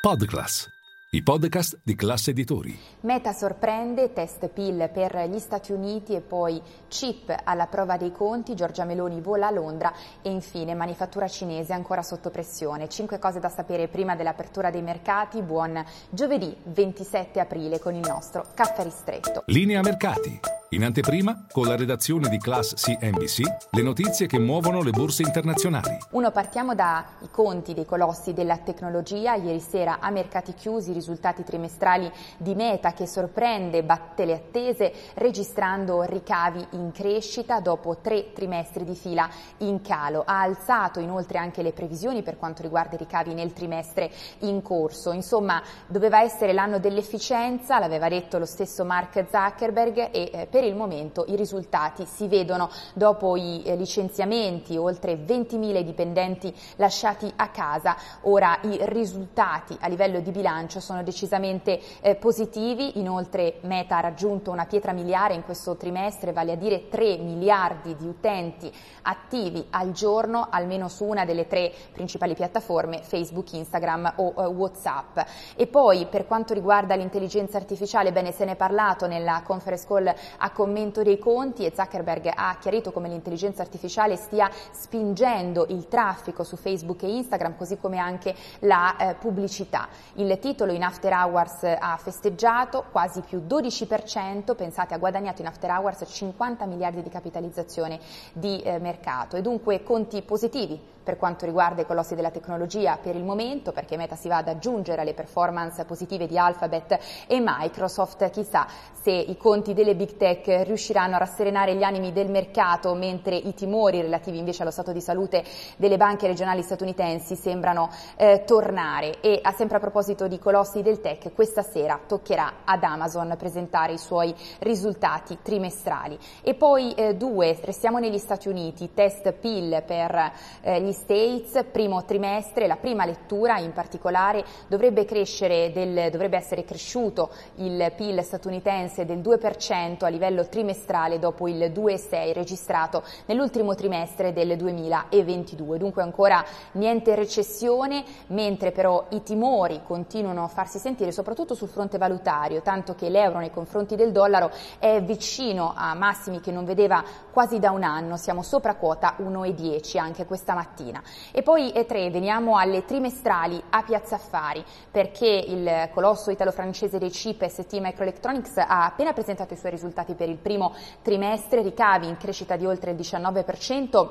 Podclass, i podcast di classe editori. Meta sorprende, test PIL per gli Stati Uniti e poi chip alla prova dei conti, Giorgia Meloni vola a Londra e infine manifattura cinese ancora sotto pressione. Cinque cose da sapere prima dell'apertura dei mercati. Buon giovedì 27 aprile con il nostro caffè ristretto. Linea mercati. In anteprima, con la redazione di Class CNBC, le notizie che muovono le borse internazionali. Uno, partiamo dai conti dei colossi della tecnologia. Ieri sera a mercati chiusi i risultati trimestrali di Meta che sorprende, batte le attese, registrando ricavi in crescita dopo tre trimestri di fila in calo. Ha alzato inoltre anche le previsioni per quanto riguarda i ricavi nel trimestre in corso. Insomma, doveva essere l'anno dell'efficienza, l'aveva detto lo stesso Mark Zuckerberg e eh, per per il momento i risultati si vedono dopo i eh, licenziamenti, oltre 20.000 dipendenti lasciati a casa, ora i risultati a livello di bilancio sono decisamente eh, positivi, inoltre Meta ha raggiunto una pietra miliare in questo trimestre, vale a dire 3 miliardi di utenti attivi al giorno, almeno su una delle tre principali piattaforme, Facebook, Instagram o eh, Whatsapp. E poi per quanto riguarda l'intelligenza artificiale, bene se ne è parlato nella conference call a commento dei conti e Zuckerberg ha chiarito come l'intelligenza artificiale stia spingendo il traffico su Facebook e Instagram, così come anche la eh, pubblicità. Il titolo in After Hours ha festeggiato quasi più 12%, pensate ha guadagnato in After Hours 50 miliardi di capitalizzazione di eh, mercato e dunque conti positivi per quanto riguarda i colossi della tecnologia per il momento, perché Meta si va ad aggiungere alle performance positive di Alphabet e Microsoft, chissà se i conti delle big tech riusciranno a rasserenare gli animi del mercato, mentre i timori relativi invece allo stato di salute delle banche regionali statunitensi sembrano eh, tornare. E a sempre a proposito di colossi del tech, questa sera toccherà ad Amazon presentare i suoi risultati trimestrali. E poi eh, due, restiamo negli Stati Uniti, test PIL per eh, gli States, primo trimestre, la prima lettura in particolare dovrebbe crescere del, dovrebbe essere cresciuto il PIL statunitense del 2% a livello trimestrale dopo il 2,6 registrato nell'ultimo trimestre del 2022. Dunque ancora niente recessione, mentre però i timori continuano a farsi sentire soprattutto sul fronte valutario, tanto che l'euro nei confronti del dollaro è vicino a massimi che non vedeva quasi da un anno, siamo sopra quota 1,10 anche questa mattina. E poi E3, veniamo alle trimestrali a Piazza Affari, perché il colosso italo-francese dei chip ST Microelectronics ha appena presentato i suoi risultati per il primo trimestre, ricavi in crescita di oltre il 19%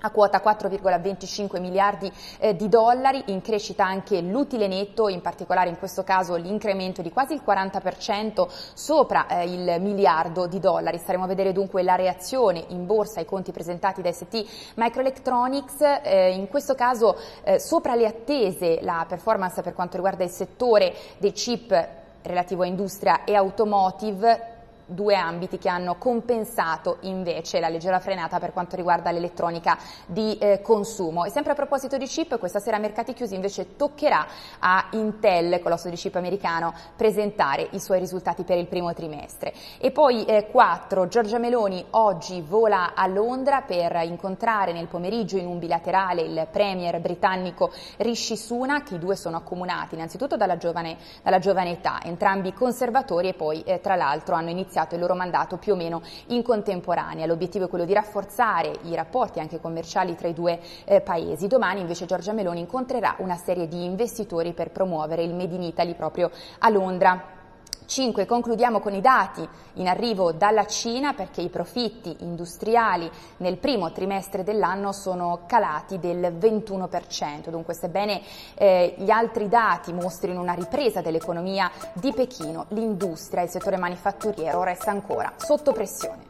a quota 4,25 miliardi eh, di dollari, in crescita anche l'utile netto, in particolare in questo caso l'incremento di quasi il 40% sopra eh, il miliardo di dollari. Staremo a vedere dunque la reazione in borsa ai conti presentati da ST Microelectronics, eh, in questo caso eh, sopra le attese la performance per quanto riguarda il settore dei chip relativo a industria e automotive due ambiti che hanno compensato invece la leggera frenata per quanto riguarda l'elettronica di eh, consumo. E sempre a proposito di chip, questa sera a mercati chiusi invece toccherà a Intel, colosso di chip americano, presentare i suoi risultati per il primo trimestre. E poi eh, 4, Giorgia Meloni oggi vola a Londra per incontrare nel pomeriggio in un bilaterale il premier britannico Rishi Sunak, i due sono accomunati innanzitutto dalla giovane, dalla giovane età, entrambi conservatori e poi eh, tra l'altro hanno iniziato iniziato il loro mandato più o meno in contemporanea. L'obiettivo è quello di rafforzare i rapporti anche commerciali tra i due eh, paesi. Domani invece Giorgia Meloni incontrerà una serie di investitori per promuovere il Made in Italy proprio a Londra. 5. Concludiamo con i dati in arrivo dalla Cina perché i profitti industriali nel primo trimestre dell'anno sono calati del 21%. Dunque sebbene eh, gli altri dati mostrino una ripresa dell'economia di Pechino, l'industria e il settore manifatturiero resta ancora sotto pressione.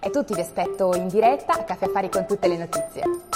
E tutti vi aspetto in diretta a Caffè Affari con tutte le notizie.